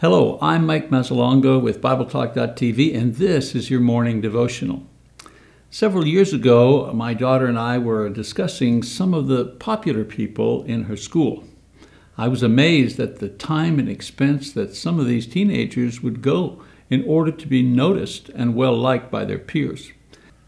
Hello, I'm Mike Mazzalongo with BibleTalk.tv, and this is your morning devotional. Several years ago, my daughter and I were discussing some of the popular people in her school. I was amazed at the time and expense that some of these teenagers would go in order to be noticed and well liked by their peers.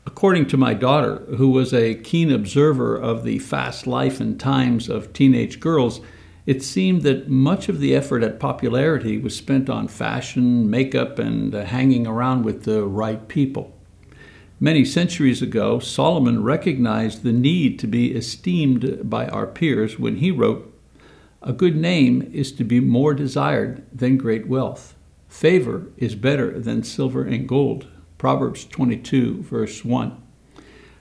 According to my daughter, who was a keen observer of the fast life and times of teenage girls, it seemed that much of the effort at popularity was spent on fashion, makeup, and uh, hanging around with the right people. Many centuries ago, Solomon recognized the need to be esteemed by our peers when he wrote, A good name is to be more desired than great wealth. Favor is better than silver and gold. Proverbs 22, verse 1.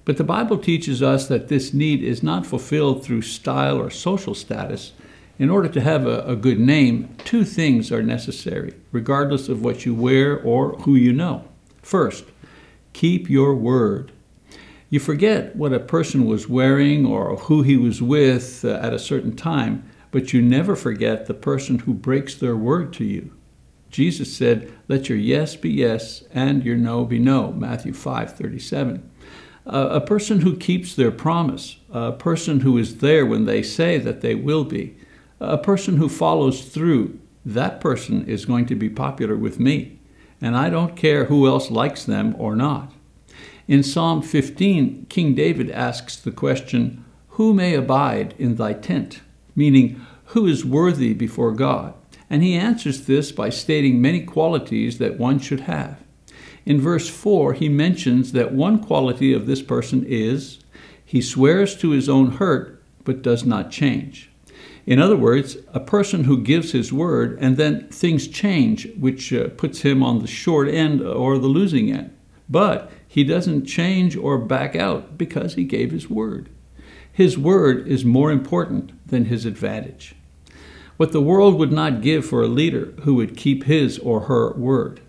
But the Bible teaches us that this need is not fulfilled through style or social status in order to have a, a, good name, two things are necessary, regardless of what you wear or who you know. First, keep your word. You forget what a person was wearing or who he was with uh, at a certain time, but you never forget the person who breaks their word to you. Jesus said, "Let your yes be yes and your no be no." Matthew 5:37. Uh, a person who keeps their promise, a person who is there when they say that they will be, a person who follows through, that person is going to be popular with me, and I don't care who else likes them or not. In Psalm 15, King David asks the question, Who may abide in thy tent? Meaning, who is worthy before God? And he answers this by stating many qualities that one should have. In verse 4, he mentions that one quality of this person is he swears to his own hurt, but does not change. In other words, a person who gives his word and then things change, which uh, puts him on the short end or the losing end. But he doesn't change or back out because he gave his word. His word is more important than his advantage. What the world would not give for a leader who would keep his or her word.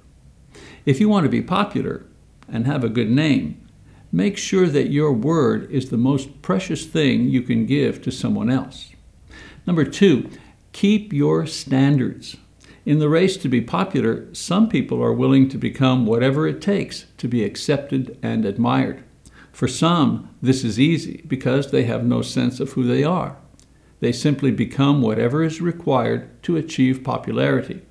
If you want to be popular and have a good name, make sure that your word is the most precious thing you can give to someone else. Number two, keep your standards. In the race to be popular, some people are willing to become whatever it takes to be accepted and admired. For some, this is easy because they have no sense of who they are. They simply become whatever is required to achieve popularity.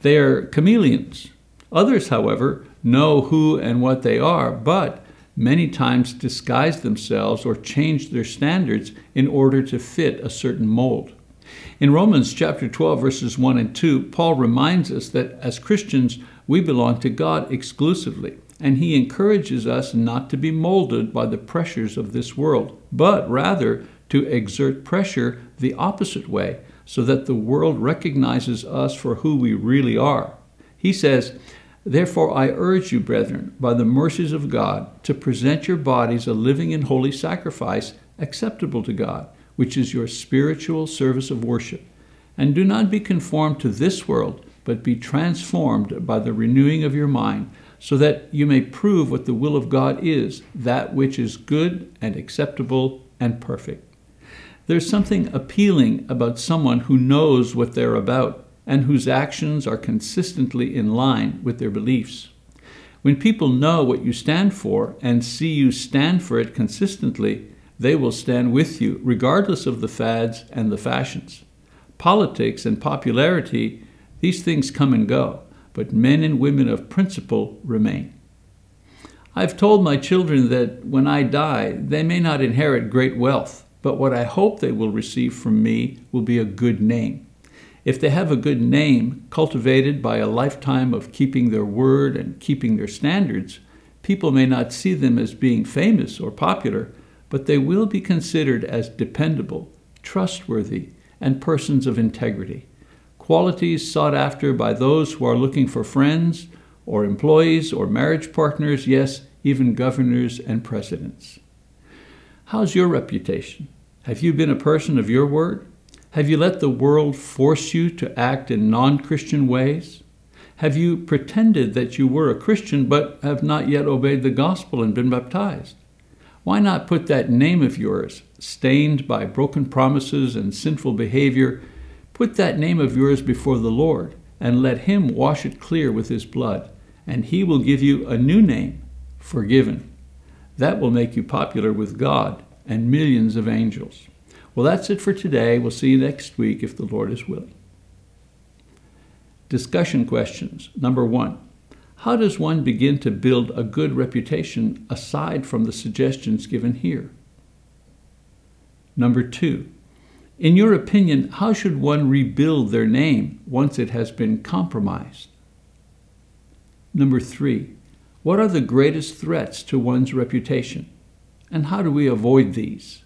They are chameleons. Others, however, know who and what they are, but many times disguise themselves or change their standards in order to fit a certain mold. In Romans chapter 12, verses 1 and 2, Paul reminds us that as Christians, we belong to God exclusively, and he encourages us not to be molded by the pressures of this world, but rather to exert pressure the opposite way, so that the world recognizes us for who we really are. He says, Therefore, I urge you, brethren, by the mercies of God, to present your bodies a living and holy sacrifice acceptable to God, which is your spiritual service of worship. And do not be conformed to this world, but be transformed by the renewing of your mind, so that you may prove what the will of God is, that which is good and acceptable and perfect. There's something appealing about someone who knows what they're about and whose actions are consistently in line with their beliefs. When people know what you stand for and see you stand for it consistently, they will stand with you regardless of the fads and the fashions. Politics and popularity, these things come and go, but men and women of principle remain. I've told my children that when I die, they may not inherit great wealth, but what I hope they will receive from me will be a good name. If they have a good name cultivated by a lifetime of keeping their word and keeping their standards, people may not see them as being famous or popular, but they will be considered as dependable, trustworthy, and persons of integrity. Qualities sought after by those who are looking for friends or employees or marriage partners, yes, even governors and presidents. How's your reputation? Have you been a person of your word? Have you let the world force you to act in non Christian ways? Have you pretended that you were a Christian but have not yet obeyed the gospel and been baptized? Why not put that name of yours, stained by broken promises and sinful behavior, put that name of yours before the Lord and let him wash it clear with his blood, and he will give you a new name, forgiven. That will make you popular with God and millions of angels. Well, that's it for today. We'll see you next week if the Lord is willing. Discussion questions. Number one How does one begin to build a good reputation aside from the suggestions given here? Number two In your opinion, how should one rebuild their name once it has been compromised? Number three What are the greatest threats to one's reputation? And how do we avoid these?